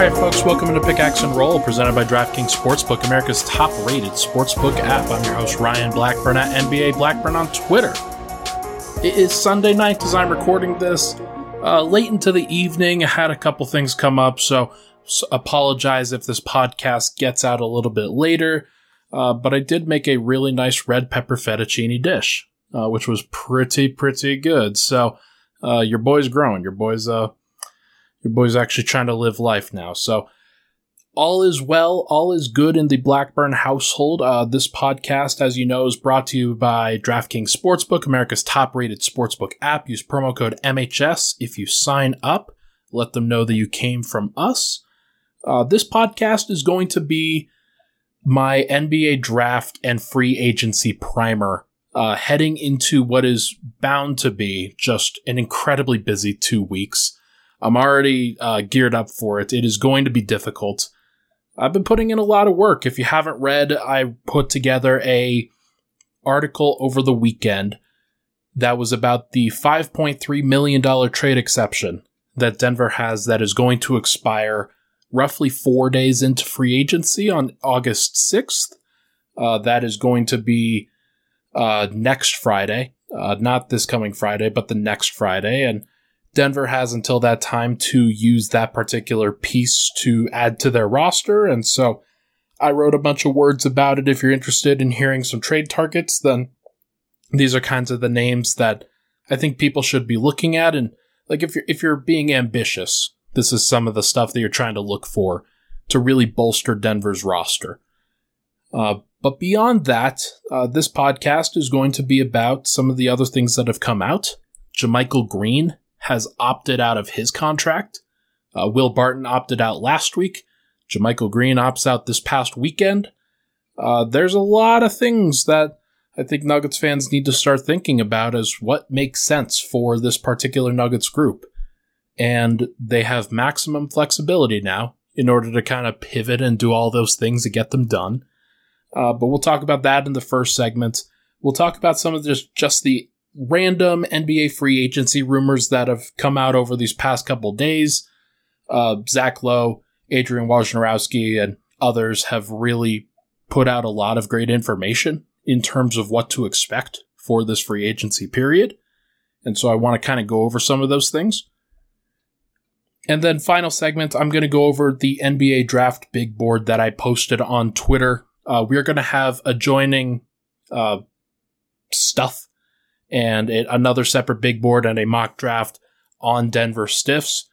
All right, folks, welcome to Pickaxe and Roll, presented by DraftKings Sportsbook, America's top rated sportsbook app. I'm your host, Ryan Blackburn at NBA Blackburn on Twitter. It is Sunday night as I'm recording this. Uh, late into the evening, I had a couple things come up, so, apologize if this podcast gets out a little bit later. Uh, but I did make a really nice red pepper fettuccine dish, uh, which was pretty, pretty good. So, uh, your boy's growing. Your boy's, uh, your boy's actually trying to live life now. So, all is well, all is good in the Blackburn household. Uh, this podcast, as you know, is brought to you by DraftKings Sportsbook, America's top rated sportsbook app. Use promo code MHS if you sign up. Let them know that you came from us. Uh, this podcast is going to be my NBA draft and free agency primer uh, heading into what is bound to be just an incredibly busy two weeks. I'm already uh, geared up for it. It is going to be difficult. I've been putting in a lot of work. If you haven't read, I put together a article over the weekend that was about the 5.3 million dollar trade exception that Denver has that is going to expire roughly four days into free agency on August 6th. Uh, that is going to be uh, next Friday, uh, not this coming Friday, but the next Friday. And Denver has until that time to use that particular piece to add to their roster. And so I wrote a bunch of words about it. If you're interested in hearing some trade targets, then these are kinds of the names that I think people should be looking at. And like if you're if you're being ambitious, this is some of the stuff that you're trying to look for to really bolster Denver's roster. Uh, but beyond that, uh, this podcast is going to be about some of the other things that have come out. JaMychal Green has opted out of his contract. Uh, Will Barton opted out last week. JaMychal Green opts out this past weekend. Uh, there's a lot of things that I think Nuggets fans need to start thinking about as what makes sense for this particular Nuggets group. And they have maximum flexibility now in order to kind of pivot and do all those things to get them done. Uh, but we'll talk about that in the first segment. We'll talk about some of just, just the random NBA free agency rumors that have come out over these past couple days. Uh, Zach Lowe, Adrian Wojnarowski, and others have really put out a lot of great information in terms of what to expect for this free agency period. And so I want to kind of go over some of those things. And then, final segment, I'm going to go over the NBA draft big board that I posted on Twitter. Uh, we're going to have adjoining uh, stuff and it, another separate big board and a mock draft on Denver Stiffs.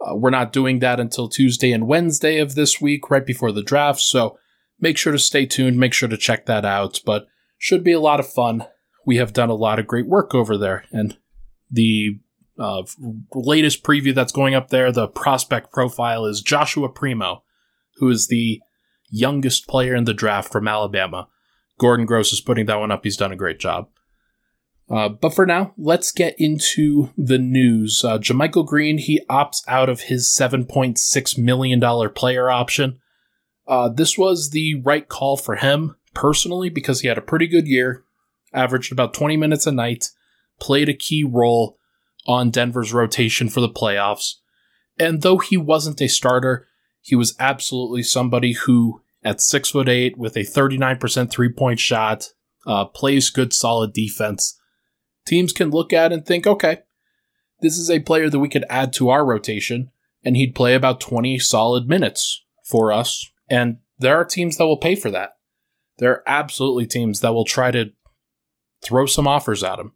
Uh, we're not doing that until Tuesday and Wednesday of this week, right before the draft. So make sure to stay tuned. Make sure to check that out. But should be a lot of fun. We have done a lot of great work over there, and the uh, latest preview that's going up there, the prospect profile is Joshua Primo, who is the youngest player in the draft from Alabama. Gordon Gross is putting that one up. He's done a great job. Uh, but for now, let's get into the news. Uh, JaMychal Green, he opts out of his $7.6 million player option. Uh, this was the right call for him personally because he had a pretty good year, averaged about 20 minutes a night, played a key role on Denver's rotation for the playoffs. And though he wasn't a starter, he was absolutely somebody who, at six foot eight, with a 39% three point shot, uh, plays good, solid defense teams can look at and think, okay, this is a player that we could add to our rotation, and he'd play about 20 solid minutes for us. And there are teams that will pay for that. There are absolutely teams that will try to throw some offers at him.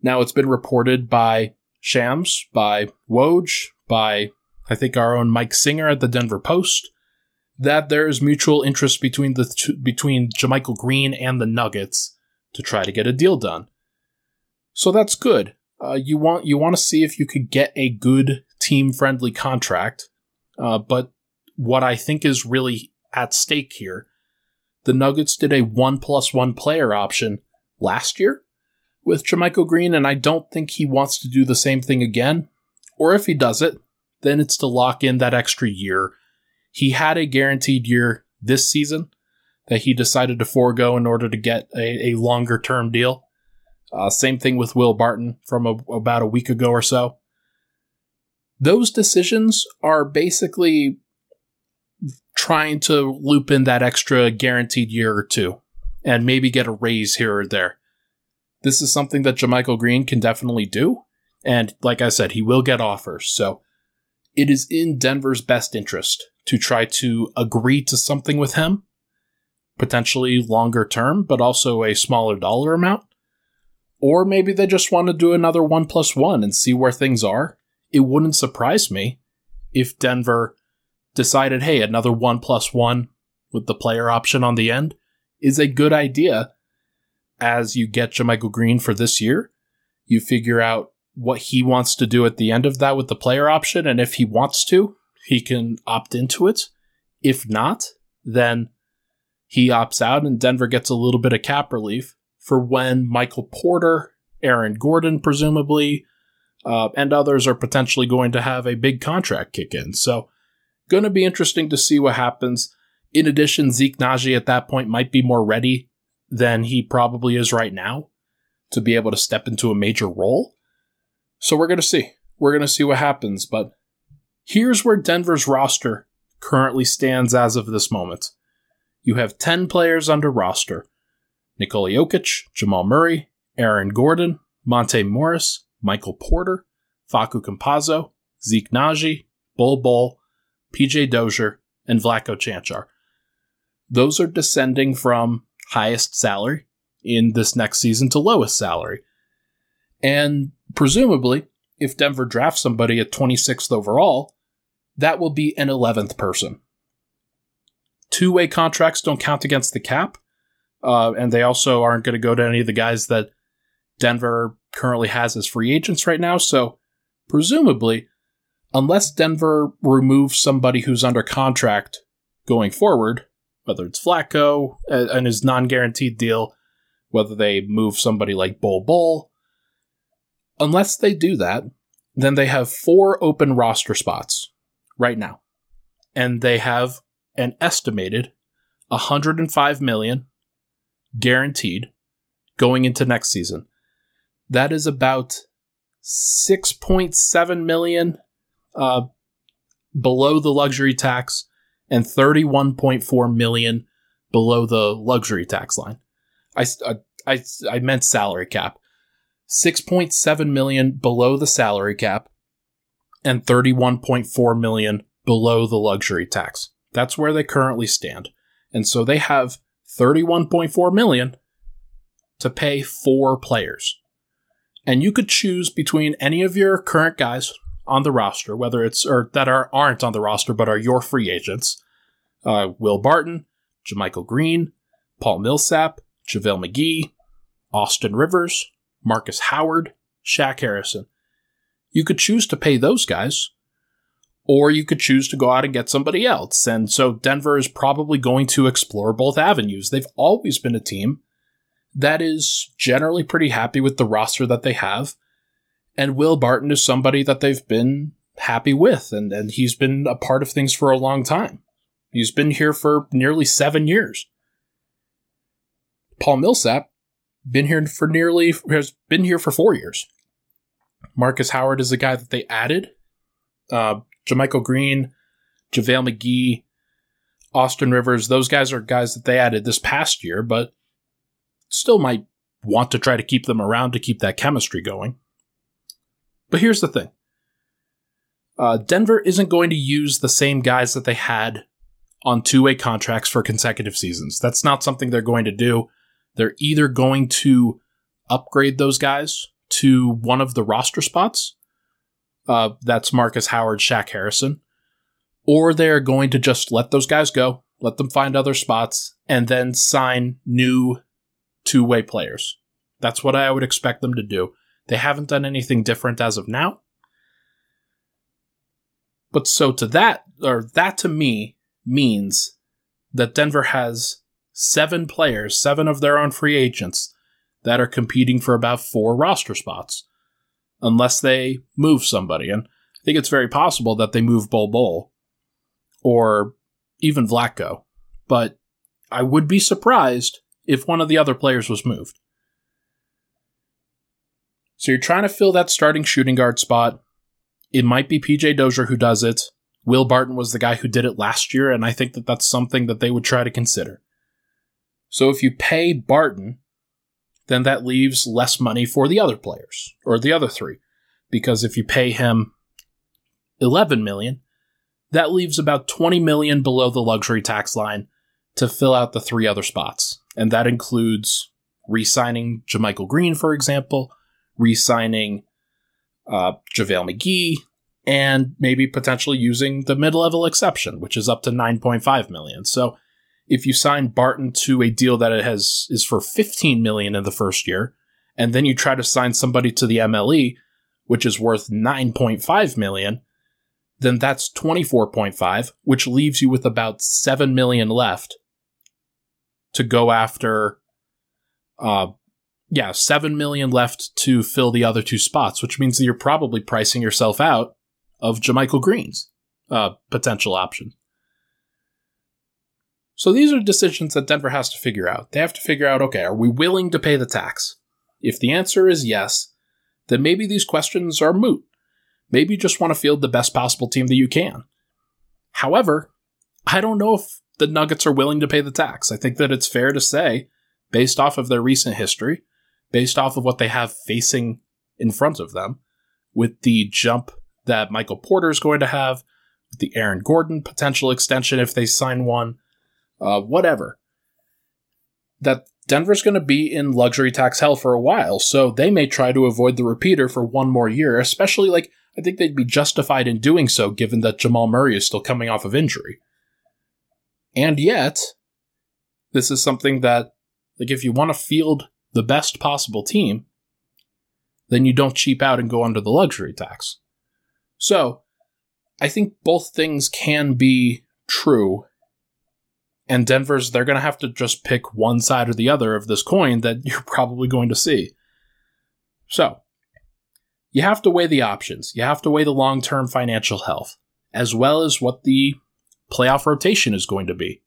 Now, it's been reported by Shams, by Woj, by I think our own Mike Singer at the Denver Post that there is mutual interest between the between JaMychal Green and the Nuggets to try to get a deal done. So that's good. Uh, you want you want to see if you could get a good team friendly contract. Uh, but what I think is really at stake here, the Nuggets did a one plus one player option last year with JaMychal Green, and I don't think he wants to do the same thing again. Or if he does it, then it's to lock in that extra year. He had a guaranteed year this season that he decided to forego in order to get a, a longer term deal. Uh, same thing with Will Barton from a, about a week ago or so. those decisions are basically trying to loop in that extra guaranteed year or two and maybe get a raise here or there. This is something that JaMychal Green can definitely do. And like I said, he will get offers. So it is in Denver's best interest to try to agree to something with him, potentially longer term, but also a smaller dollar amount. Or maybe they just want to do another one plus one and see where things are. It wouldn't surprise me if Denver decided, hey, another one plus one with the player option on the end is a good idea as you get JaMychal Green for this year. You figure out what he wants to do at the end of that with the player option, and if he wants to, he can opt into it. If not, then he opts out and Denver gets a little bit of cap relief for when Michael Porter, Aaron Gordon, presumably, uh, and others are potentially going to have a big contract kick in. So, going to be interesting to see what happens. In addition, Zeke Nnaji at that point might be more ready than he probably is right now to be able to step into a major role. So we're going to see. We're going to see what happens. But here's where Denver's roster currently stands as of this moment. You have 10 players under roster Nikola Jokic, Jamal Murray, Aaron Gordon, Monte Morris, Michael Porter, Facu Campazzo, Zeke Nnaji, Bol Bol, PJ Dozier, and Vlatko Cancar. Those are descending from highest salary in this next season to lowest salary. And presumably, if Denver drafts somebody at 26th overall, that will be an 11th person. Two way contracts don't count against the cap, uh, and they also aren't going to go to any of the guys that Denver currently has as free agents right now. So, presumably, unless Denver removes somebody who's under contract going forward, whether it's Vlatko and his non guaranteed deal, whether they move somebody like Bol Bol, unless they do that, then they have four open roster spots right now. And they have an estimated 105 million guaranteed going into next season. That is about 6.7 million uh, below the luxury tax and 31.4 million below the luxury tax line. I, uh, I, I meant salary cap. 6.7 million below the salary cap and 31.4 million below the luxury tax. That's where they currently stand. And so they have 31.4 million to pay four players. And you could choose between any of your current guys on the roster, whether it's or that are aren't on the roster but are your free agents. Uh, Will Barton, JaMychal Green, Paul Millsap, JaVale McGee, Austin Rivers, Marcus Howard, Shaq Harrison. You could choose to pay those guys, or you could choose to go out and get somebody else. And so Denver is probably going to explore both avenues. They've always been a team that is generally pretty happy with the roster that they have and Will Barton is somebody that they've been happy with, and, and he's been a part of things for a long time. He's been here for nearly seven years. Paul Millsap, been here for nearly, has been here for four years. Marcus Howard is the guy that they added. Uh, JaMychal Green, JaVale McGee, Austin Rivers, those guys are guys that they added this past year, but still might want to try to keep them around to keep that chemistry going. But here's the thing uh, Denver isn't going to use the same guys that they had on two way contracts for consecutive seasons. That's not something they're going to do. They're either going to upgrade those guys to one of the roster spots. Uh, that's Marcus Howard, Shaq Harrison. Or they're going to just let those guys go, let them find other spots, and then sign new two way players. That's what I would expect them to do. They haven't done anything different as of now. But so to that, or that to me, means that Denver has seven players, seven of their own free agents, that are competing for about four roster spots. Unless they move somebody. And I think it's very possible that they move Bol Bol or even Vlatko. But I would be surprised if one of the other players was moved. So you're trying to fill that starting shooting guard spot it might be PJ Dozier who does it. Will Barton was the guy who did it last year, and I think that that's something that they would try to consider. So if you pay Barton, then that leaves less money for the other players or the other three, because if you pay him 11 million, that leaves about 20 million below the luxury tax line to fill out the three other spots, and that includes re-signing JaMychal Green, for example, re-signing uh, JaVale McGee, and maybe potentially using the mid-level exception, which is up to 9.5 million. So if you sign Barton to a deal that it has is for 15 million in the first year, and then you try to sign somebody to the MLE, which is worth 9.5 million, then that's 24.5, which leaves you with about 7 million left to go after uh yeah, 7 million left to fill the other two spots, which means that you're probably pricing yourself out of JaMychal Green's uh, potential option. So these are decisions that Denver has to figure out. They have to figure out okay, are we willing to pay the tax? If the answer is yes, then maybe these questions are moot. Maybe you just want to field the best possible team that you can. However, I don't know if the Nuggets are willing to pay the tax. I think that it's fair to say, based off of their recent history, based off of what they have facing in front of them, with the jump that Michael Porter is going to have, with the Aaron Gordon potential extension if they sign one, uh, whatever, that Denver's going to be in luxury tax hell for a while, so they may try to avoid the repeater for one more year, especially like I think they'd be justified in doing so given that Jamal Murray is still coming off of injury. And yet, this is something that, like, if you want to field the best possible team, then you don't cheap out and go under the luxury tax. So, I think both things can be true. And Denver's, they're going to have to just pick one side or the other of this coin that you're probably going to see. So, you have to weigh the options. You have to weigh the long term financial health, as well as what the playoff rotation is going to be.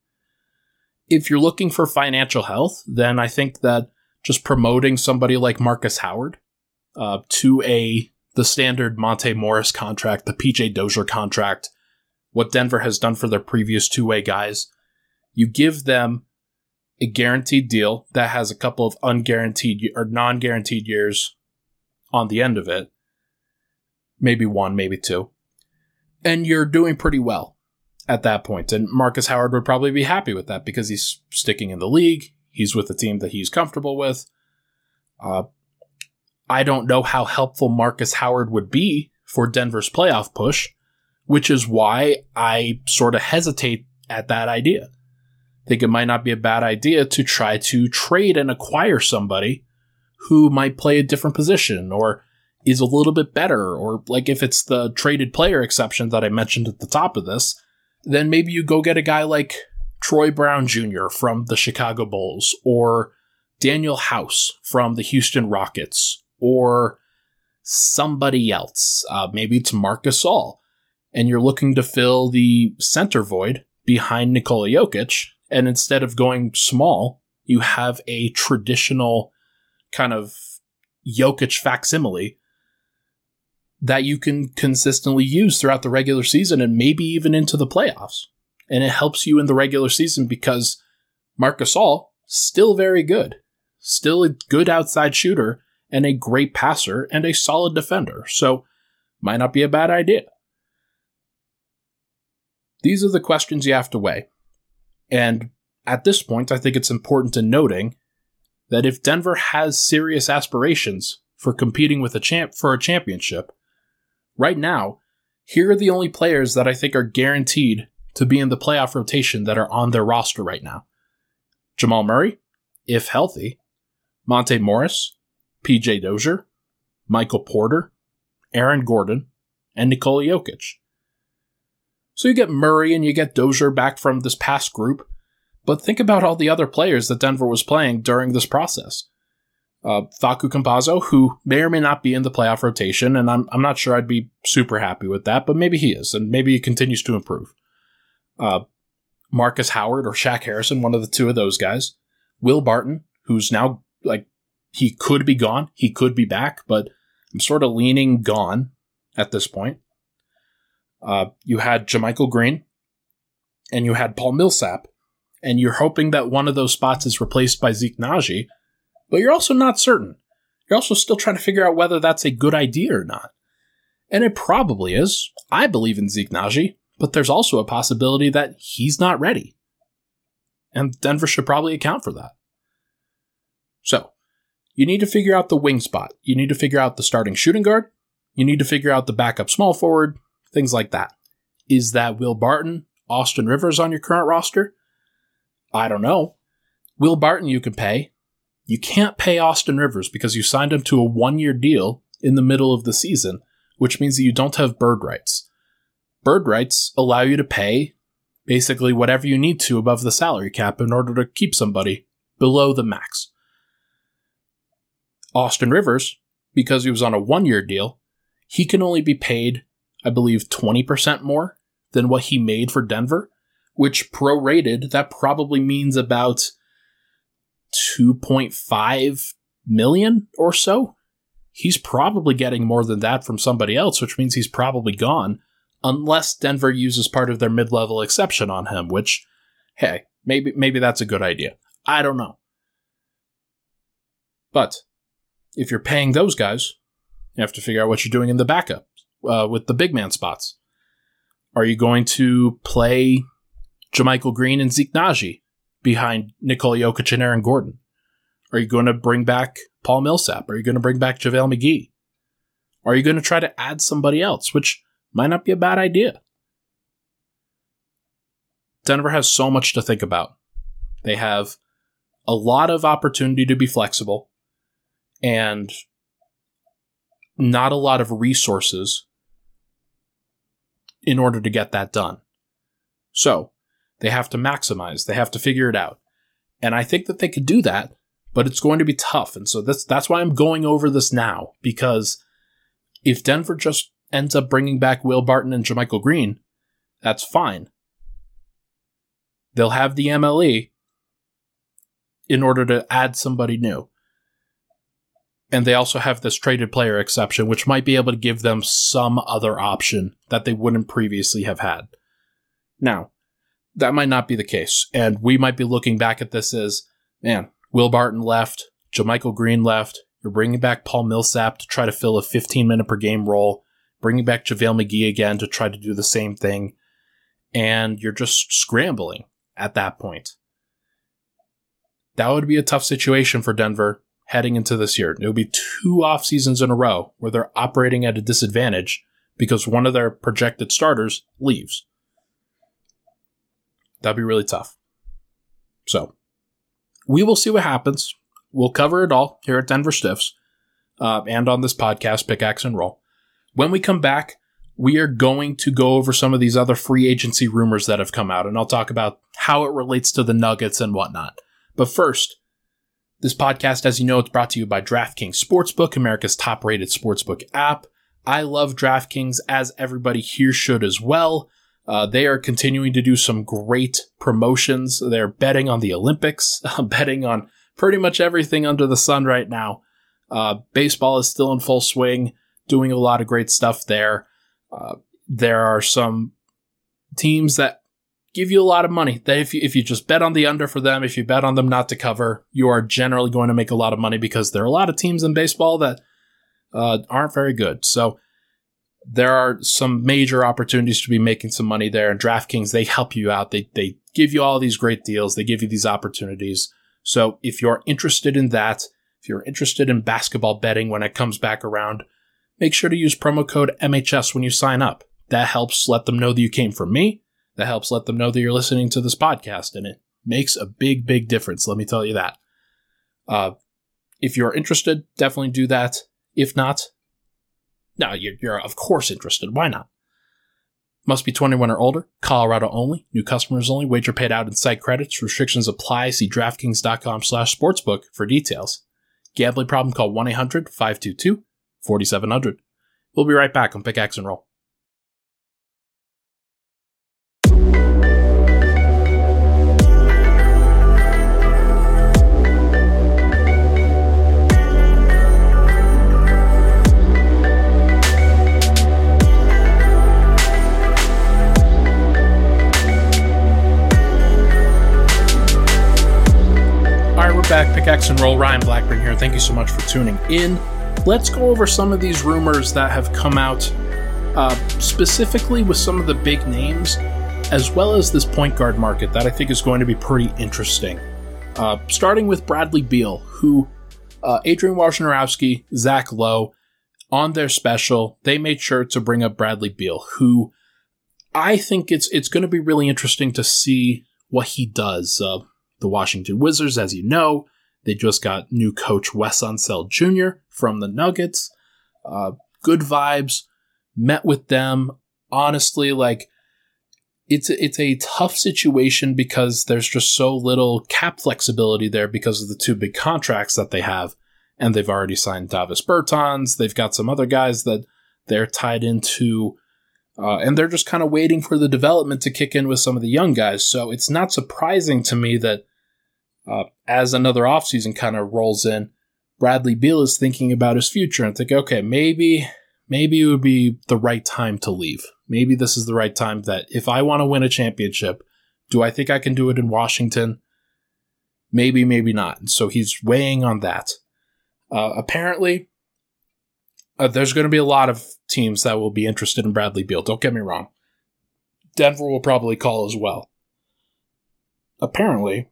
If you're looking for financial health, then I think that just promoting somebody like Marcus Howard uh, to a the standard Monte Morris contract, the PJ Dozier contract, what Denver has done for their previous two way guys, you give them a guaranteed deal that has a couple of unguaranteed or non guaranteed years on the end of it, maybe one, maybe two, and you're doing pretty well at that point. And Marcus Howard would probably be happy with that because he's sticking in the league. He's with a team that he's comfortable with. Uh, I don't know how helpful Marcus Howard would be for Denver's playoff push, which is why I sort of hesitate at that idea. Think it might not be a bad idea to try to trade and acquire somebody who might play a different position or is a little bit better, or like if it's the traded player exception that I mentioned at the top of this, then maybe you go get a guy like Troy Brown Jr. from the Chicago Bulls, or Danuel House from the Houston Rockets, or somebody else. Uh, maybe it's Marc Gasol, and you're looking to fill the center void behind Nikola Jokic, and instead of going small, you have a traditional kind of Jokic facsimile that you can consistently use throughout the regular season and maybe even into the playoffs. And it helps you in the regular season because Marc Gasol, still very good, still a good outside shooter and a great passer and a solid defender. So, might not be a bad idea. These are the questions you have to weigh. And at this point, I think it's important to noting that if Denver has serious aspirations for competing with a champ for a championship, right now, here are the only players that I think are guaranteed to be in the playoff rotation that are on their roster right now Jamal Murray, if healthy, Monte Morris, PJ Dozier, Michael Porter, Aaron Gordon, and Nikola Jokic. So you get Murray and you get Dozier back from this past group, but think about all the other players that Denver was playing during this process uh, Campazzo, who may or may not be in the playoff rotation, and I'm, I'm not sure I'd be super happy with that, but maybe he is, and maybe he continues to improve. Uh, Marcus Howard or Shaq Harrison, one of the two of those guys. Will Barton, who's now like he could be gone, he could be back, but I'm sort of leaning gone at this point. Uh, you had JaMychal Green and you had Paul Millsap, and you're hoping that one of those spots is replaced by Zeke Nnaji, but you're also not certain. You're also still trying to figure out whether that's a good idea or not. And it probably is. I believe in Zeke Nnaji, but there's also a possibility that he's not ready. And Denver should probably account for that. So, you need to figure out the wing spot. You need to figure out the starting shooting guard. You need to figure out the backup small forward, things like that. Is that Will Barton, Austin Rivers on your current roster? I don't know. Will Barton you can pay. You can't pay Austin Rivers because you signed him to a one year deal in the middle of the season, which means that you don't have bird rights. Bird rights allow you to pay basically whatever you need to above the salary cap in order to keep somebody below the max. Austin Rivers, because he was on a one year deal, he can only be paid, I believe, 20% more than what he made for Denver, which prorated, that probably means about 2.5 million or so. He's probably getting more than that from somebody else, which means he's probably gone, unless Denver uses part of their mid level exception on him, which, hey, maybe maybe that's a good idea. I don't know. But if you're paying those guys, you have to figure out what you're doing in the backup uh, with the big man spots. Are you going to play JaMychal Green and Zeke Nnaji behind Nikola Jokic and Aaron Gordon? Are you going to bring back Paul Millsap? Are you going to bring back JaVale McGee? Are you going to try to add somebody else, which might not be a bad idea? Denver has so much to think about. They have a lot of opportunity to be flexible and not a lot of resources in order to get that done. So they have to maximize, they have to figure it out. And I think that they could do that, but it's going to be tough. And so that's, that's why I'm going over this now, because if Denver just ends up bringing back Will Barton and JaMychal Green, that's fine. They'll have the MLE in order to add somebody new and they also have this traded player exception, which might be able to give them some other option that they wouldn't previously have had. Now, that might not be the case, and we might be looking back at this as, man, Will Barton left, JaMychal Green left, you're bringing back Paul Millsap to try to fill a 15 minute per game role, bringing back JaVale McGee again to try to do the same thing, and you're just scrambling at that point. That would be a tough situation for Denver heading into this year. It will be two off seasons in a row where they're operating at a disadvantage because one of their projected starters leaves. That'd be really tough. So, we will see what happens. We'll cover it all here at Denver Stiffs uh, and on this podcast, Pickaxe and Roll. When we come back, we are going to go over some of these other free agency rumors that have come out, and I'll talk about how it relates to the Nuggets and whatnot. But first, this podcast, as you know, it's brought to you by DraftKings Sportsbook, America's top rated sportsbook app. I love DraftKings, as everybody here should as well. Uh, they are continuing to do some great promotions. They're betting on the Olympics, betting on pretty much everything under the sun right now. Uh, baseball is still in full swing, doing a lot of great stuff there. Uh, there are some teams that give you a lot of money. That if you, if you just bet on the under for them, if you bet on them not to cover, you are generally going to make a lot of money because there are a lot of teams in baseball that uh, aren't very good. So there are some major opportunities to be making some money there. And DraftKings, they help you out. They, they give you all these great deals. They give you these opportunities. So if you're interested in that, if you're interested in basketball betting when it comes back around, make sure to use promo code MHS when you sign up. That helps let them know that you came from me that helps let them know that you're listening to this podcast, and it makes a big, big difference. Let me tell you that. Uh, if you're interested, definitely do that. If not, no, you're, you're of course interested. Why not? Must be 21 or older. Colorado only. New customers only. Wager paid out in site credits. Restrictions apply. See DraftKings.com slash sportsbook for details. Gambling problem? Call 1-800-522-4700. We'll be right back on Pickaxe and Roll. Axe and Roll. Ryan Blackburn here. Thank you so much for tuning in. Let's go over some of these rumors that have come out, uh, specifically with some of the big names, as well as this point guard market that I think is going to be pretty interesting. Uh, starting with Bradley Beal, who uh, Adrian Wojnarowski, Zach Lowe, on their special, they made sure to bring up Bradley Beal, who I think it's it's going to be really interesting to see what he does. Uh, the Washington Wizards, as you know, they just got new coach Wes Unseld Jr. from the Nuggets. Uh, good vibes. Met with them. Honestly, like it's it's a tough situation because there's just so little cap flexibility there because of the two big contracts that they have, and they've already signed Davis Bertans. They've got some other guys that they're tied into, uh, and they're just kind of waiting for the development to kick in with some of the young guys. So it's not surprising to me that uh, as another offseason kind of rolls in, Bradley Beal is thinking about his future and think, okay, maybe maybe it would be the right time to leave. Maybe this is the right time that if I want to win a championship, do I think I can do it in Washington? Maybe, maybe not. so he's weighing on that. Uh, apparently, uh, there's going to be a lot of teams that will be interested in Bradley Beal. Don't get me wrong. Denver will probably call as well. Apparently,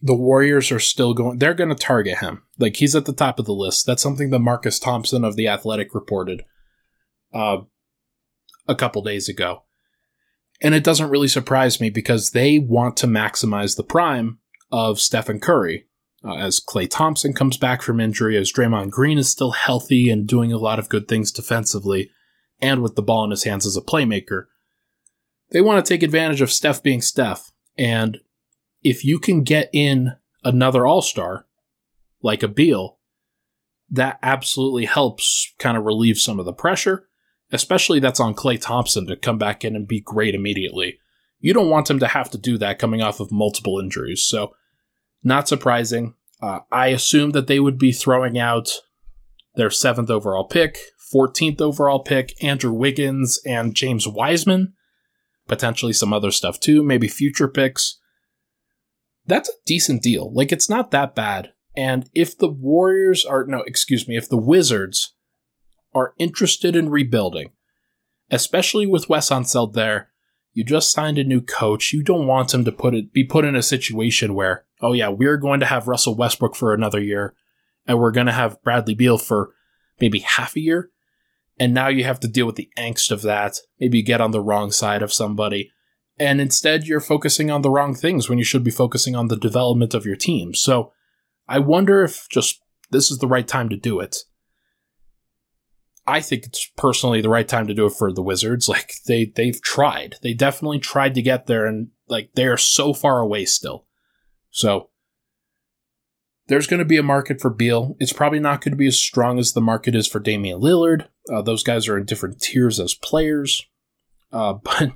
the Warriors are still going, they're going to target him. Like he's at the top of the list. That's something that Marcus Thompson of The Athletic reported uh, a couple days ago. And it doesn't really surprise me because they want to maximize the prime of Stephen Curry. Uh, as Klay Thompson comes back from injury, as Draymond Green is still healthy and doing a lot of good things defensively, and with the ball in his hands as a playmaker, they want to take advantage of Steph being Steph. And if you can get in another All Star, like a Beal, that absolutely helps kind of relieve some of the pressure, especially that's on Klay Thompson to come back in and be great immediately. You don't want him to have to do that coming off of multiple injuries. So, not surprising. Uh, I assumed that they would be throwing out their seventh overall pick, 14th overall pick, Andrew Wiggins, and James Wiseman. Potentially some other stuff too, maybe future picks that's a decent deal. Like it's not that bad. And if the Warriors are no, excuse me, if the Wizards are interested in rebuilding, especially with Wes Unseld there, you just signed a new coach. You don't want him to put it be put in a situation where, oh yeah, we're going to have Russell Westbrook for another year, and we're going to have Bradley Beal for maybe half a year, and now you have to deal with the angst of that. Maybe you get on the wrong side of somebody and instead you're focusing on the wrong things when you should be focusing on the development of your team. So I wonder if just this is the right time to do it. I think it's personally the right time to do it for the Wizards. Like they they've tried. They definitely tried to get there and like they are so far away still. So there's going to be a market for Beal. It's probably not going to be as strong as the market is for Damian Lillard. Uh, those guys are in different tiers as players. Uh, but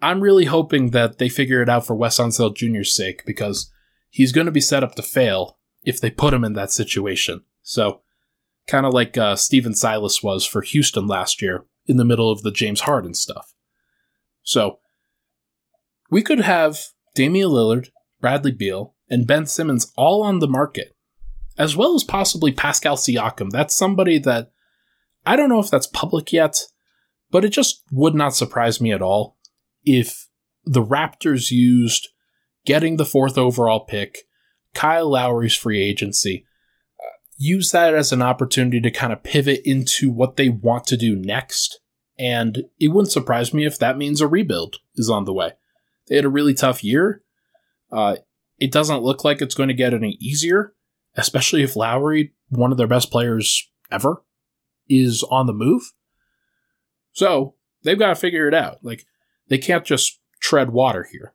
I'm really hoping that they figure it out for Wes Unseld Jr.'s sake because he's going to be set up to fail if they put him in that situation. So, kind of like uh, Stephen Silas was for Houston last year in the middle of the James Harden stuff. So, we could have Damian Lillard, Bradley Beal, and Ben Simmons all on the market, as well as possibly Pascal Siakam. That's somebody that I don't know if that's public yet, but it just would not surprise me at all if the Raptors used getting the fourth overall pick, Kyle Lowry's free agency, use that as an opportunity to kind of pivot into what they want to do next. And it wouldn't surprise me if that means a rebuild is on the way. They had a really tough year. Uh, it doesn't look like it's going to get any easier, especially if Lowry, one of their best players ever, is on the move. So they've got to figure it out. Like, they can't just tread water here.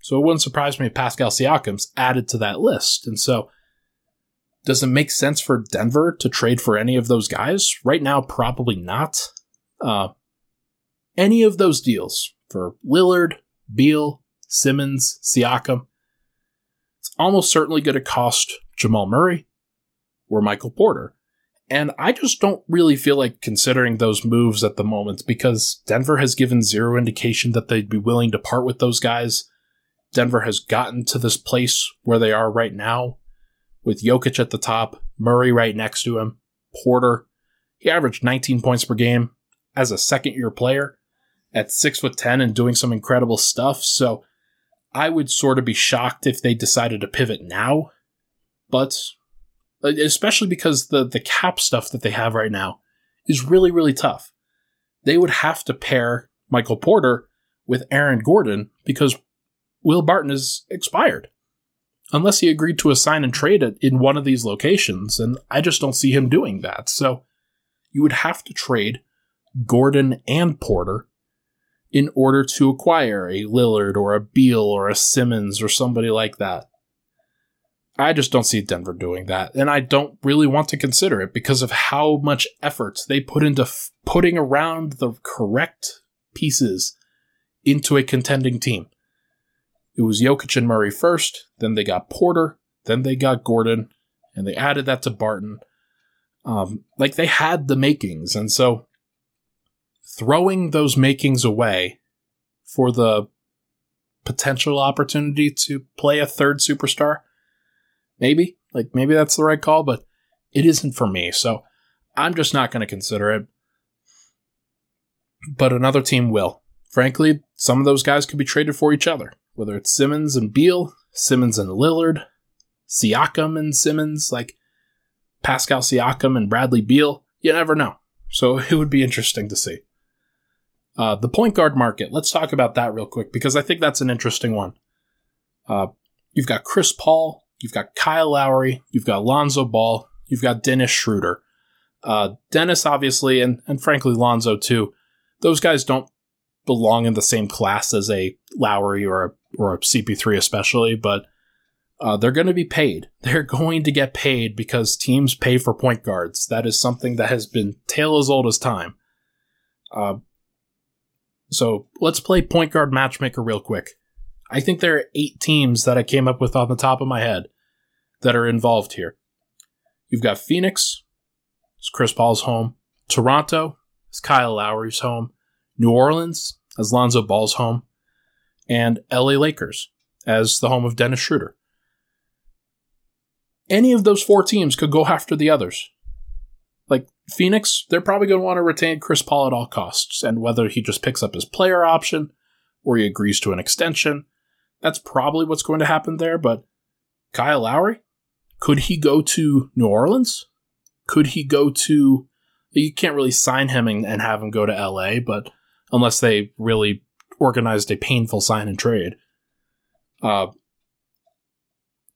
So it wouldn't surprise me if Pascal Siakam's added to that list. And so, does it make sense for Denver to trade for any of those guys? Right now, probably not. Uh, any of those deals for Lillard, Beal, Simmons, Siakam, it's almost certainly going to cost Jamal Murray or Michael Porter. And I just don't really feel like considering those moves at the moment because Denver has given zero indication that they'd be willing to part with those guys. Denver has gotten to this place where they are right now with Jokic at the top, Murray right next to him, Porter. He averaged 19 points per game as a second year player at six foot ten and doing some incredible stuff. So I would sort of be shocked if they decided to pivot now. But uh, especially because the the cap stuff that they have right now is really, really tough. They would have to pair Michael Porter with Aaron Gordon because Will Barton is expired. Unless he agreed to assign and trade it in one of these locations, and I just don't see him doing that. So you would have to trade Gordon and Porter in order to acquire a Lillard or a Beal or a Simmons or somebody like that. I just don't see Denver doing that, and I don't really want to consider it because of how much effort they put into f- putting around the correct pieces into a contending team. It was Jokic and Murray first, then they got Porter, then they got Gordon, and they added that to Barton. Um, like they had the makings, and so throwing those makings away for the potential opportunity to play a third superstar Maybe. Like, maybe that's the right call, but it isn't for me. So I'm just not going to consider it. But another team will. Frankly, some of those guys could be traded for each other, whether it's Simmons and Beal, Simmons and Lillard, Siakam and Simmons, like Pascal Siakam and Bradley Beal. You never know. So it would be interesting to see. Uh, the point guard market. Let's talk about that real quick because I think that's an interesting one. Uh, you've got Chris Paul, You've got Kyle Lowry, you've got Lonzo Ball, you've got Dennis Schroeder. Uh, Dennis, obviously, and, and frankly, Lonzo, too. Those guys don't belong in the same class as a Lowry or a, or a CP3, especially, but uh, they're going to be paid. They're going to get paid because teams pay for point guards. That is something that has been tale as old as time. Uh, so let's play point guard matchmaker real quick. I think there are eight teams that I came up with on the top of my head that are involved here. You've got Phoenix, it's Chris Paul's home. Toronto is Kyle Lowry's home. New Orleans as Lonzo Ball's home. And LA Lakers as the home of Dennis Schroeder. Any of those four teams could go after the others. Like Phoenix, they're probably going to want to retain Chris Paul at all costs, and whether he just picks up his player option or he agrees to an extension, that's probably what's going to happen there. But Kyle Lowry, could he go to New Orleans? Could he go to? You can't really sign him and, and have him go to LA, but unless they really organized a painful sign and trade. Uh,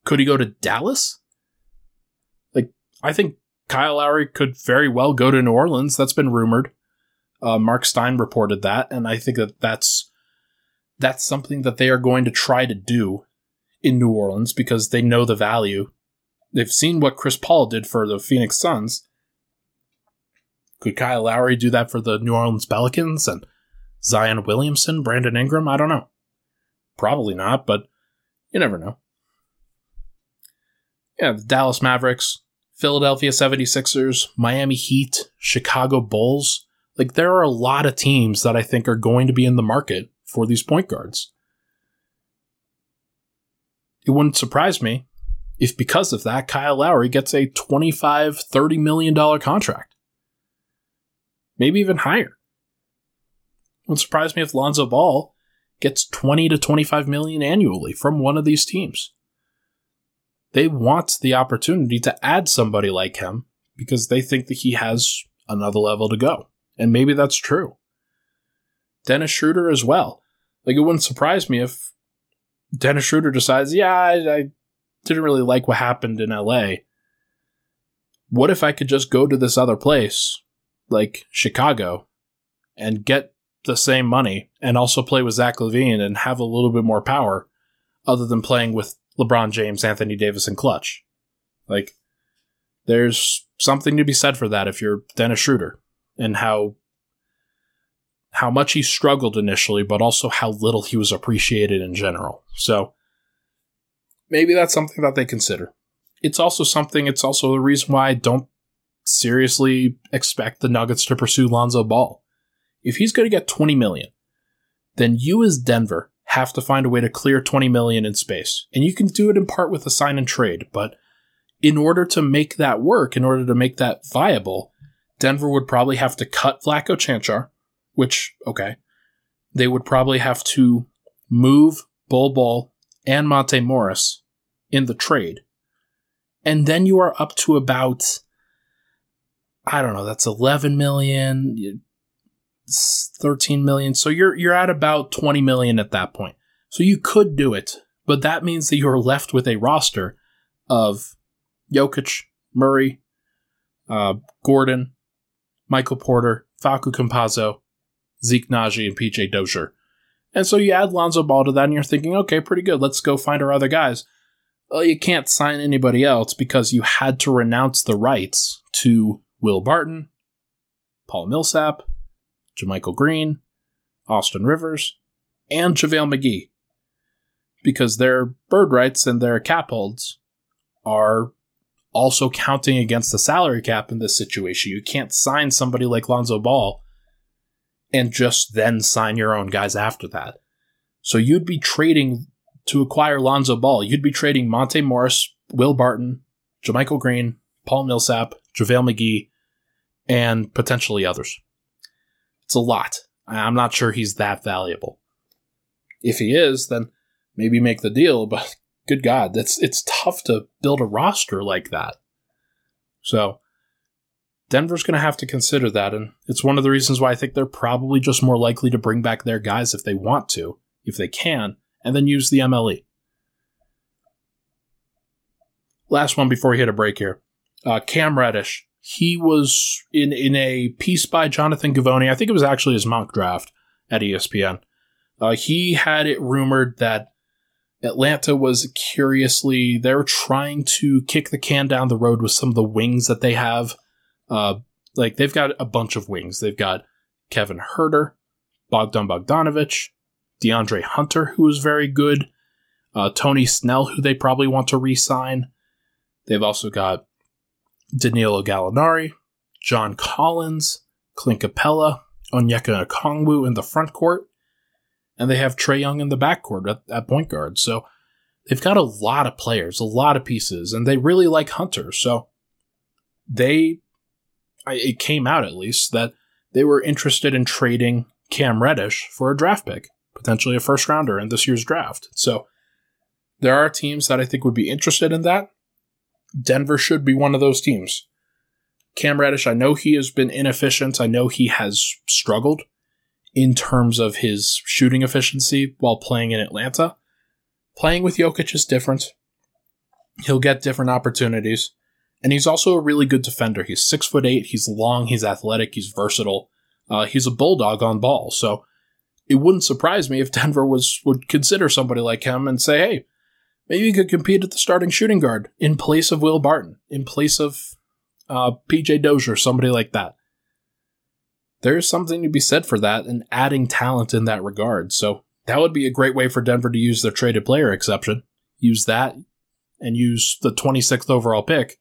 could he go to Dallas? Like, I think Kyle Lowry could very well go to New Orleans. That's been rumored. Uh, Mark Stein reported that, and I think that that's that's something that they are going to try to do in New Orleans because they know the value. They've seen what Chris Paul did for the Phoenix Suns. Could Kyle Lowry do that for the New Orleans Pelicans and Zion Williamson, Brandon Ingram? I don't know. Probably not, but you never know. Yeah, the Dallas Mavericks, Philadelphia 76ers, Miami Heat, Chicago Bulls. Like, there are a lot of teams that I think are going to be in the market for these point guards. It wouldn't surprise me if because of that, Kyle Lowry gets a $25, $30 million contract. Maybe even higher. Wouldn't surprise me if Lonzo Ball gets 20 to 25 million annually from one of these teams. They want the opportunity to add somebody like him because they think that he has another level to go. And maybe that's true. Dennis Schroeder as well. Like, it wouldn't surprise me if Dennis Schroeder decides, yeah, I, I didn't really like what happened in LA. What if I could just go to this other place, like Chicago, and get the same money and also play with Zach LaVine and have a little bit more power other than playing with LeBron James, Anthony Davis, and Clutch. Like, there's something to be said for that if you're Dennis Schroeder and how how much he struggled initially, but also how little he was appreciated in general. So maybe that's something that they consider. It's also something, it's also the reason why I don't seriously expect the Nuggets to pursue Lonzo Ball. If he's going to get 20 million, then you as Denver have to find a way to clear 20 million in space. And you can do it in part with a sign and trade, but in order to make that work, in order to make that viable, Denver would probably have to cut Vlatko Cancar, which, okay. They would probably have to move Bol Bol and Monte Morris in the trade. And then you are up to about, I don't know, that's 11 million, 13 million. So you're, you're at about 20 million at that point. So you could do it, but that means that you're left with a roster of Jokic, Murray, uh, Gordon, Michael Porter, Facu Campazzo, Zeke Nnaji, and PJ Dozier. And so you add Lonzo Ball to that, and you're thinking, okay, pretty good. Let's go find our other guys. Well, you can't sign anybody else because you had to renounce the rights to Will Barton, Paul Millsap, JaMychal Green, Austin Rivers, and JaVale McGee. Because their bird rights and their cap holds are also counting against the salary cap in this situation. You can't sign somebody like Lonzo Ball and just then sign your own guys after that. So you'd be trading to acquire Lonzo Ball. You'd be trading Monte Morris, Will Barton, JaMychal Green, Paul Millsap, JaVale McGee, and potentially others. It's a lot. I'm not sure he's that valuable. If he is, then maybe make the deal, but good God, that's it's tough to build a roster like that. So Denver's going to have to consider that, and it's one of the reasons why I think they're probably just more likely to bring back their guys if they want to, if they can, and then use the MLE. Last one before we hit a break here. Uh, Cam Reddish. He was in, in a piece by Jonathan Givony. I think it was actually his mock draft at ESPN. Uh, he had it rumored that Atlanta was curiously they're trying to kick the can down the road with some of the wings that they have. Uh, like they've got a bunch of wings. They've got Kevin Huerter, Bogdan Bogdanovich, DeAndre Hunter, who is very good, uh, Tony Snell, who they probably want to re-sign. They've also got Danilo Gallinari, John Collins, Clint Capela, Onyeka Okongwu in the front court, and they have Trae Young in the backcourt at, at point guard. So they've got a lot of players, a lot of pieces, and they really like Hunter. So they, it came out at least that they were interested in trading Cam Reddish for a draft pick, potentially a first rounder in this year's draft. So there are teams that I think would be interested in that. Denver should be one of those teams. Cam Reddish, I know he has been inefficient. I know he has struggled in terms of his shooting efficiency while playing in Atlanta. Playing with Jokic is different. He'll get different opportunities. And he's also a really good defender. He's six foot eight, he's long, he's athletic, he's versatile. Uh, he's a bulldog on ball. So it wouldn't surprise me if Denver was would consider somebody like him and say, hey, maybe he could compete at the starting shooting guard in place of Will Barton, in place of uh, PJ Dozier, somebody like that there's something to be said for that and adding talent in that regard. So that would be a great way for Denver to use their traded player exception. Use that and use the 26th overall pick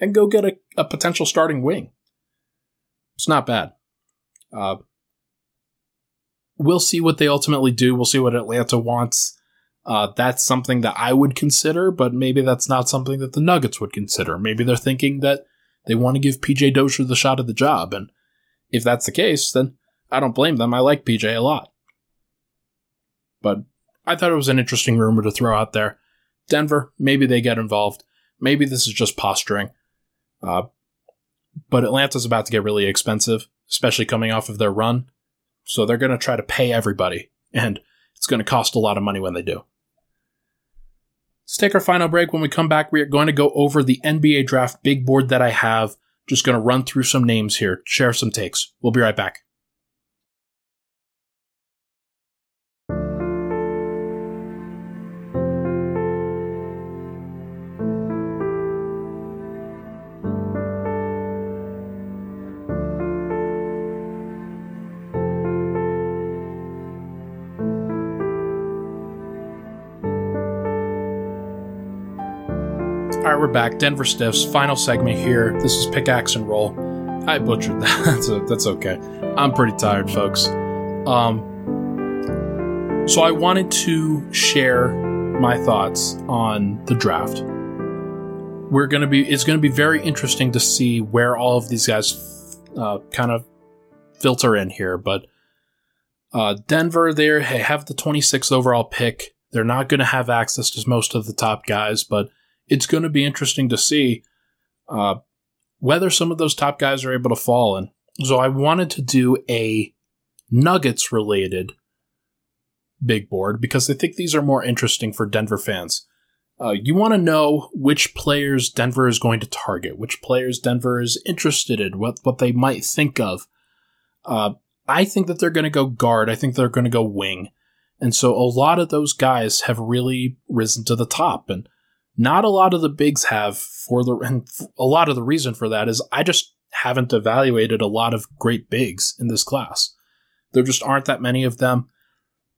and go get a, a potential starting wing. It's not bad. Uh, we'll see what they ultimately do. We'll see what Atlanta wants. Uh, that's something that I would consider, but maybe that's not something that the Nuggets would consider. Maybe they're thinking that they want to give PJ Dozier the shot at the job, and if that's the case, then I don't blame them. I like PJ a lot. But I thought it was an interesting rumor to throw out there. Denver, maybe they get involved. Maybe this is just posturing. Uh, but Atlanta's about to get really expensive, especially coming off of their run. So they're going to try to pay everybody, and it's going to cost a lot of money when they do. Let's take our final break. When we come back, we are going to go over the NBA draft big board that I have just going to run through some names here, share some takes. We'll be right back. All right, we're back. Denver Stiffs, final segment here. This is Pickaxe and Roll. I butchered that. that's, that's okay. I'm pretty tired, folks. Um, so I wanted to share my thoughts on the draft. we're to be it's to be very interesting to see where all of these guys uh, kind of filter in here. But uh, Denver, they have the 26th overall pick. They're not to have access to most of the top guys, but it's going to be interesting to see uh, whether some of those top guys are able to fall in. So I wanted to do a Nuggets related big board because I think these are more interesting for Denver fans. Uh, you want to know which players Denver is going to target, which players Denver is interested in, what what they might think of. Uh, I think that they're going to go guard. I think they're going to go wing, and so a lot of those guys have really risen to the top, and not a lot of the bigs have. For the and a lot of the reason for that is I just haven't evaluated a lot of great bigs in this class. There just aren't that many of them,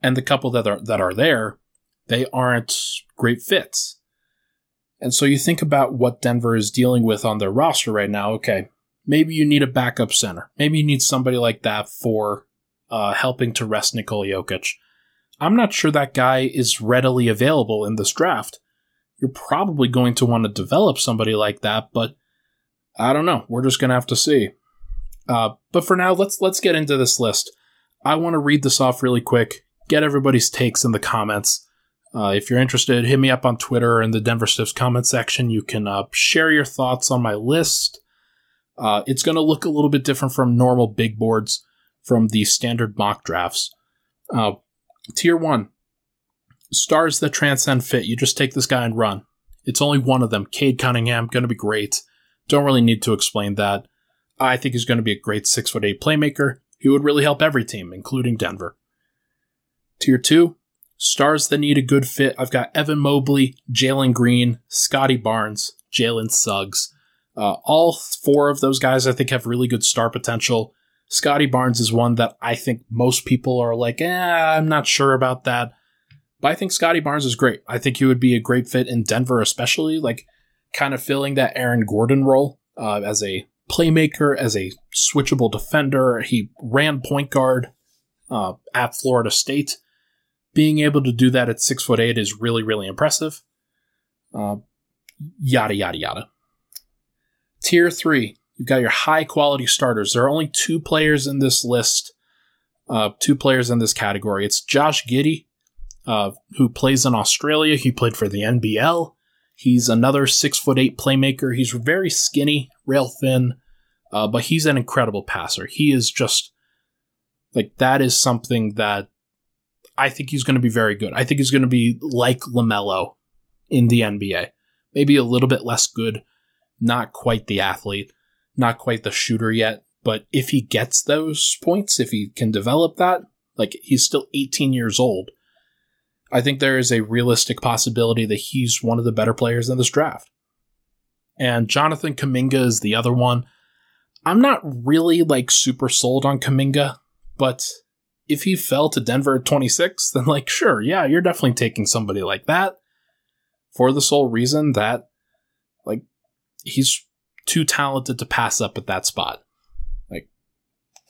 and the couple that are that are there, they aren't great fits. And so you think about what Denver is dealing with on their roster right now. Okay, maybe you need a backup center. Maybe you need somebody like that for uh, helping to rest Nikola Jokic. I'm not sure that guy is readily available in this draft. You're probably going to want to develop somebody like that, but I don't know. We're just going to have to see. Uh, but for now, let's let's get into this list. I want to read this off really quick. Get everybody's takes in the comments. Uh, if you're interested, hit me up on Twitter in the Denver Stiffs comment section. You can uh, share your thoughts on my list. Uh, it's going to look a little bit different from normal big boards from the standard mock drafts. Uh, tier one stars that transcend fit. You just take this guy and run. It's only one of them. Cade Cunningham, going to be great. Don't really need to explain that. I think he's going to be a great six foot eight playmaker. He would really help every team, including Denver. Tier two, Stars that need a good fit. I've got Evan Mobley, Jalen Green, Scottie Barnes, Jalen Suggs. Uh, all four of those guys I think have really good star potential. Scottie Barnes is one that I think most people are like, eh, I'm not sure about that. But I think Scottie Barnes is great. I think he would be a great fit in Denver, especially like kind of filling that Aaron Gordon role uh, as a playmaker, as a switchable defender. He ran point guard uh, at Florida State being able to do that at six foot eight is really, really impressive. Uh, yada, yada, yada. Tier three, you've got your high quality starters. There are only two players in this list, uh, two players in this category. It's Josh Giddey, uh, who plays in Australia. He played for the NBL. He's another six foot eight playmaker. He's very skinny, rail thin, uh, but he's an incredible passer. He is just like that is something that I think he's going to be very good. I think he's going to be like LaMelo in the NBA. Maybe a little bit less good, not quite the athlete, not quite the shooter yet. But if he gets those points, if he can develop that, like he's still 18 years old, I think there is a realistic possibility that he's one of the better players in this draft. And Jonathan Kuminga is the other one. I'm not really like super sold on Kuminga, but if he fell to Denver at 26, then like sure, yeah, you're definitely taking somebody like that for the sole reason that like he's too talented to pass up at that spot. Like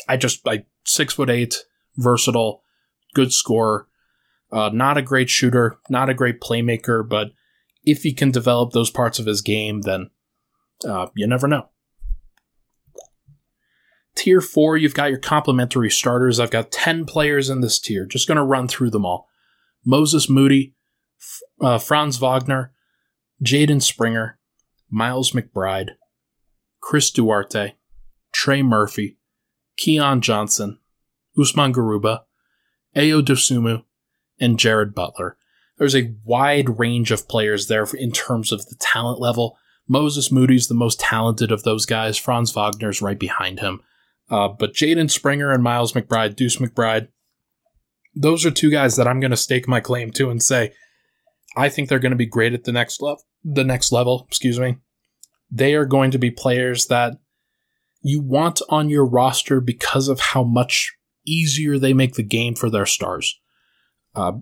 I just like six foot eight, versatile, good scorer, uh, not a great shooter, not a great playmaker, but if he can develop those parts of his game, then uh, you never know. Tier 4, you've got your complementary starters. I've got 10 players in this tier. Just going to run through them all. Moses Moody, uh, Franz Wagner, Jaden Springer, Miles McBride, Chris Duarte, Trey Murphy, Keon Johnson, Usman Garuba, Ayo Dosunmu, and Jared Butler. There's a wide range of players there in terms of the talent level. Moses Moody's the most talented of those guys. Franz Wagner's right behind him. Uh, but Jaden Springer and Miles McBride, Deuce McBride, those are two guys that I'm going to stake my claim to and say I think they're going to be great at the next level. The next level, excuse me. They are going to be players that you want on your roster because of how much easier they make the game for their stars. Uh,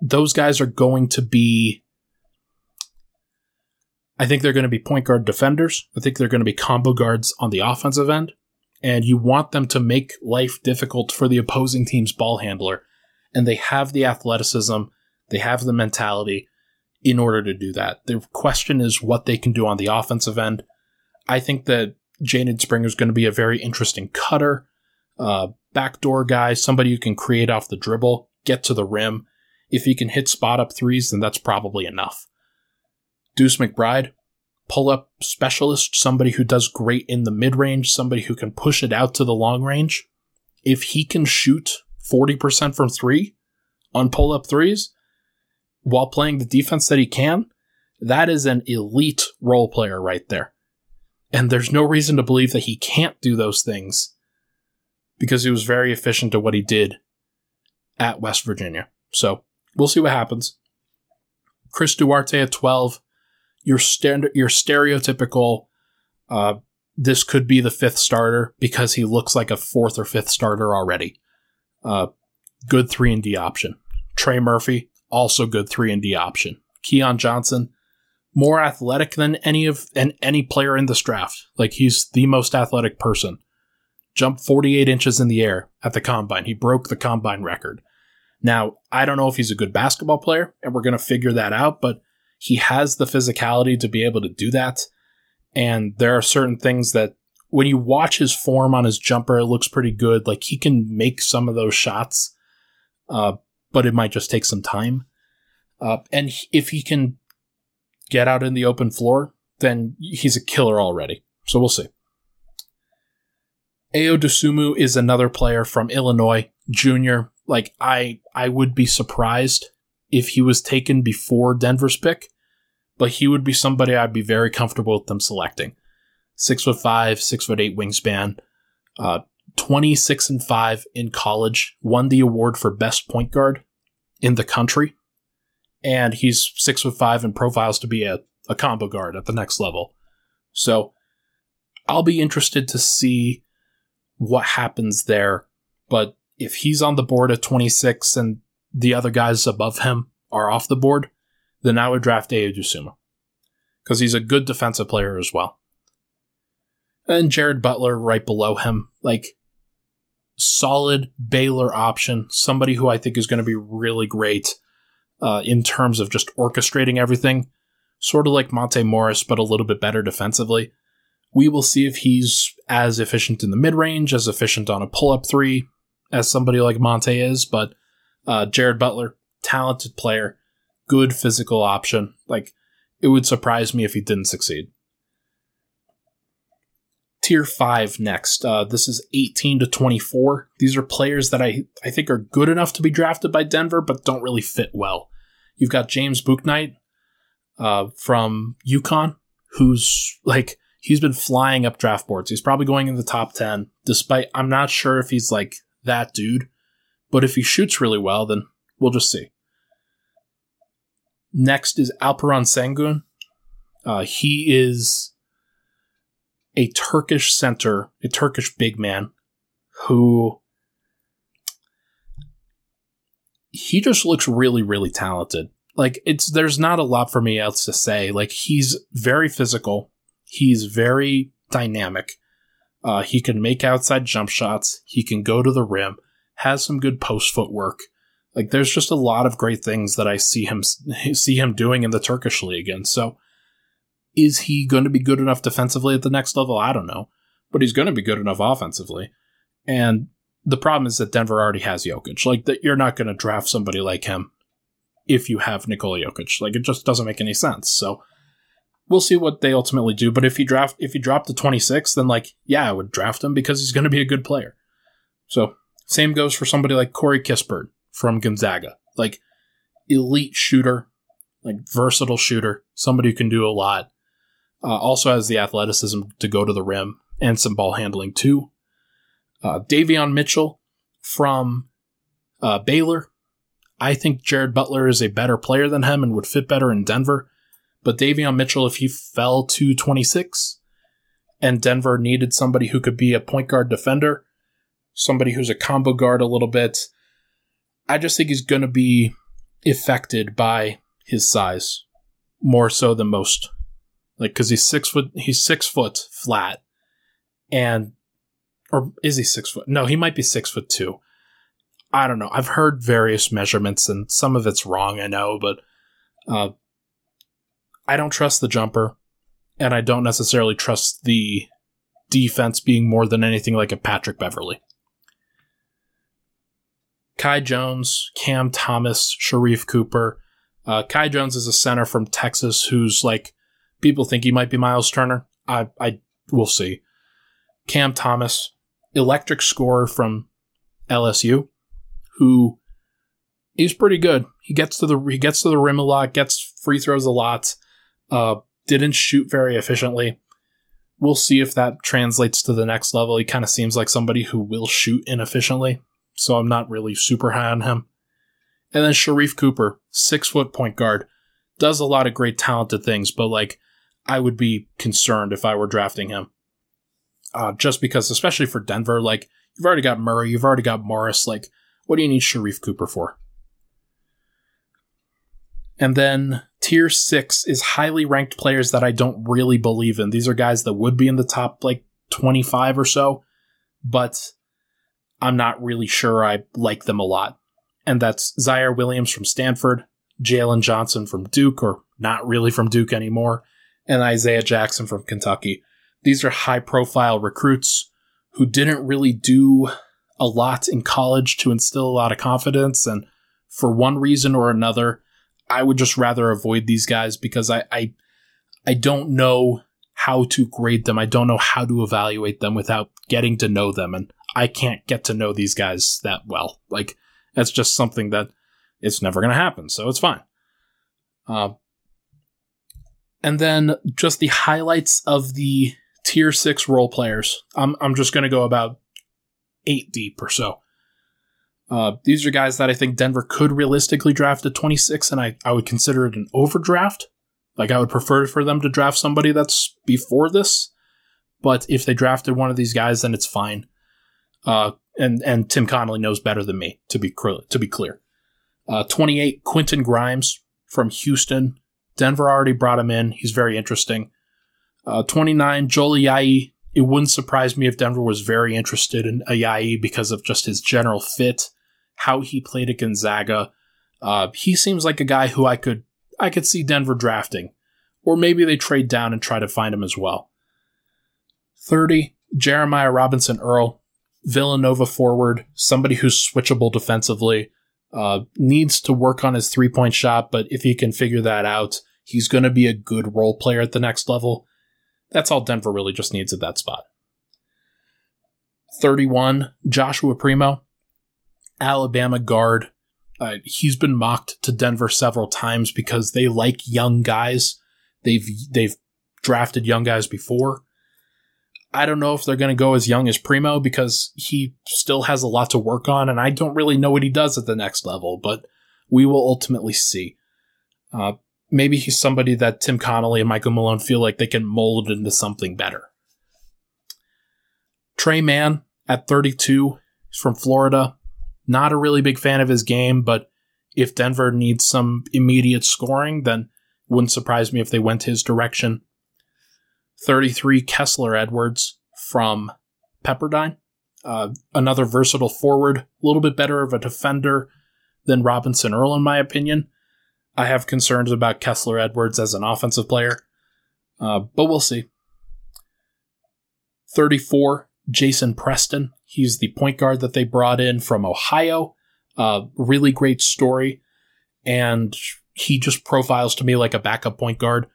those guys are going to be. I think they're going to be point guard defenders. I think they're going to be combo guards on the offensive end and you want them to make life difficult for the opposing team's ball handler. And they have the athleticism, they have the mentality. in order to do that. The question is what they can do on the offensive end. I think that Jaden Springer is going to be a very interesting cutter, uh, backdoor guy, somebody who can create off the dribble, get to the rim. If he can hit spot up threes, then that's probably enough. Deuce McBride, pull up specialist, somebody who does great in the mid range, somebody who can push it out to the long range. If he can shoot 40% from three on pull up threes while playing the defense that he can, that is an elite role player right there. And there's no reason to believe that he can't do those things because he was very efficient at what he did at West Virginia. So we'll see what happens. Chris Duarte at 12, your standard, your stereotypical, uh, this could be the fifth starter because he looks like a fourth or fifth starter already. Uh, good three and D option. Trey Murphy, also good three and D option. Keon Johnson, more athletic than any of and any player in this draft. Like he's the most athletic person. Jumped 48 inches in the air at the combine. He broke the combine record. Now, I don't know if he's a good basketball player, and we're going to figure that out, but he has the physicality to be able to do that. And there are certain things that when you watch his form on his jumper, it looks pretty good. Like he can make some of those shots, uh, but it might just take some time. Uh, and if he can get out in the open floor, then he's a killer already. So we'll see. Ayo Dosunmu is another player from Illinois, junior. Like I, I would be surprised if he was taken before Denver's pick, but he would be somebody I'd be very comfortable with them selecting. Six foot five, six foot eight wingspan, uh, 26 and 5 in college, won the award for best point guard in the country. And he's six foot five and profiles to be a, a combo guard at the next level. So I'll be interested to see what happens there. But if he's on the board at 26 and the other guys above him are off the board, then I would draft Ayo Dosunmu because he's a good defensive player as well. And Jared Butler right below him, like solid Baylor option, somebody who I think is going to be really great uh, in terms of just orchestrating everything, sort of like Monte Morris, but a little bit better defensively. We will see if he's as efficient in the mid range, as efficient on a pull up three as somebody like Monte is, but uh, Jared Butler, talented player, good physical option. Like, it would surprise me if he didn't succeed. Tier 5 next. Uh, this is 18 to 24. These are players that I, I think are good enough to be drafted by Denver, but don't really fit well. You've got James Bouknight uh, from UConn, who's like, he's been flying up draft boards. He's probably going in the top 10, despite I'm not sure if he's like that dude. But if he shoots really well, then we'll just see. Next is Alperen Sengun. Uh, he is a Turkish center, a Turkish big man who he just looks really, really talented. Like it's there's not a lot for me else to say. Like he's very physical. He's very dynamic. Uh, he can make outside jump shots. He can go to the rim. Has some good post footwork. Like there's just a lot of great things that I see him see him doing in the Turkish league, and so is he going to be good enough defensively at the next level? I don't know, but he's going to be good enough offensively. And the problem is that Denver already has Jokic. Like that, you're not going to draft somebody like him if you have Nikola Jokic. Like it just doesn't make any sense. So we'll see what they ultimately do. But if he draft if he dropped to 26, then like yeah, I would draft him because he's going to be a good player. So same goes for somebody like Corey Kispert from Gonzaga, like elite shooter, like versatile shooter, somebody who can do a lot. Uh, also has the athleticism to go to the rim and some ball handling too. Uh, Davion Mitchell from uh, Baylor. I think Jared Butler is a better player than him and would fit better in Denver. But Davion Mitchell, if he fell to 26 and Denver needed somebody who could be a point guard defender, somebody who's a combo guard a little bit, I just think he's going to be affected by his size more so than most. Like, because he's six foot, he's six foot flat, and or is he six foot? No, he might be six foot two. I don't know. I've heard various measurements, and some of it's wrong. I know, but uh, I don't trust the jumper, and I don't necessarily trust the defense being more than anything like a Patrick Beverley. Kai Jones, Cam Thomas, Sharife Cooper. Uh, Kai Jones is a center from Texas who's like, people think he might be Miles Turner. I, I will see. Cam Thomas, electric scorer from LSU, who is pretty good. He gets to the he gets to the rim a lot, gets free throws a lot. Uh, didn't shoot very efficiently. We'll see if that translates to the next level. He kind of seems like somebody who will shoot inefficiently, so I'm not really super high on him. And then Sharife Cooper, six foot point guard, does a lot of great talented things, but like I would be concerned if I were drafting him. Uh, just because, especially for Denver, like you've already got Murray, you've already got Morris. Like, what do you need Sharife Cooper for? And then tier six is highly ranked players that I don't really believe in. These are guys that would be in the top like 25 or so, but I'm not really sure I like them a lot. And that's Ziaire Williams from Stanford, Jalen Johnson from Duke, or not really from Duke anymore, and Isaiah Jackson from Kentucky. These are high profile recruits who didn't really do a lot in college to instill a lot of confidence. And for one reason or another, I would just rather avoid these guys because I, I, I don't know how to grade them. I don't know how to evaluate them without getting to know them. And I can't get to know these guys that well. Like, that's just something that it's never going to happen. So it's fine. Uh, and then just the highlights of the tier six role players. I'm, I'm just going to go about eight deep or so. Uh, these are guys that I think Denver could realistically draft at 26, and I, I would consider it an overdraft. Like, I would prefer for them to draft somebody that's before this. But if they drafted one of these guys, then it's fine. Uh, and, and Tim Connolly knows better than me, to be, to be clear. Uh, 28, Quentin Grimes from Houston. Denver already brought him in. He's very interesting. Uh, 29, Joel Ayayi. It wouldn't surprise me if Denver was very interested in Ayayi because of just his general fit how he played at Gonzaga. Uh, he seems like a guy who I could I could see Denver drafting, or maybe they trade down and try to find him as well. Thirty, Jeremiah Robinson Earl, Villanova forward, somebody who's switchable defensively. Uh, needs to work on his three point shot, but if he can figure that out, he's going to be a good role player at the next level. That's all Denver really just needs at that spot. 31, Joshua Primo. Alabama guard. Uh, he's been mocked to Denver several times because they like young guys. They've they've drafted young guys before. I don't know if they're going to go as young as Primo because he still has a lot to work on, and I don't really know what he does at the next level. But we will ultimately see. Uh, maybe he's somebody that Tim Connolly and Michael Malone feel like they can mold into something better. Tre Mann at 32 is from Florida. Not a really big fan of his game, but if Denver needs some immediate scoring, then wouldn't surprise me if they went his direction. 33 Kessler Edwards from Pepperdine. Uh, another versatile forward, a little bit better of a defender than Robinson Earl, in my opinion. I have concerns about Kessler Edwards as an offensive player, uh, but we'll see. 34 Jason Preston. He's the point guard that they brought in from Ohio. Uh, really great story. And he just profiles to me like a backup point guard.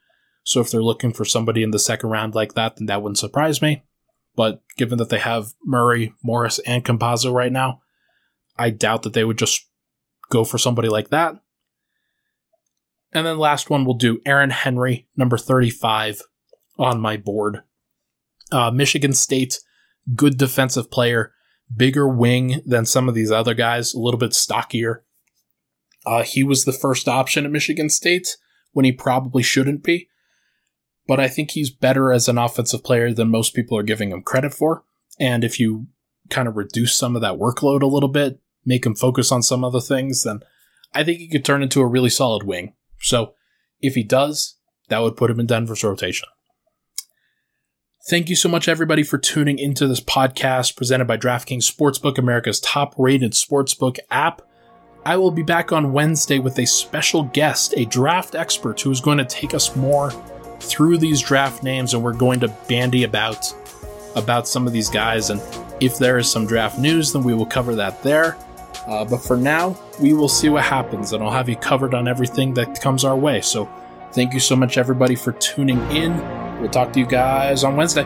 So if they're looking for somebody in the second round like that, then that wouldn't surprise me. But given that they have Murray, Morris, and Campazzo right now, I doubt that they would just go for somebody like that. And then last one we'll do Aaron Henry, number 35 on my board. Uh, Michigan State good defensive player, bigger wing than some of these other guys, a little bit stockier. Uh, he was the first option at Michigan State when he probably shouldn't be. But I think he's better as an offensive player than most people are giving him credit for. And if you kind of reduce some of that workload a little bit, make him focus on some other things, then I think he could turn into a really solid wing. So if he does, that would put him in Denver's rotation. Thank you so much, everybody, for tuning into this podcast presented by DraftKings Sportsbook, America's top rated sportsbook app. I will be back on Wednesday with a special guest, a draft expert who is going to take us more through these draft names and we're going to bandy about about some of these guys and if there is some draft news then we will cover that there. Uh, but for now, we will see what happens and I'll have you covered on everything that comes our way. So thank you so much everybody for tuning in. We'll talk to you guys on Wednesday.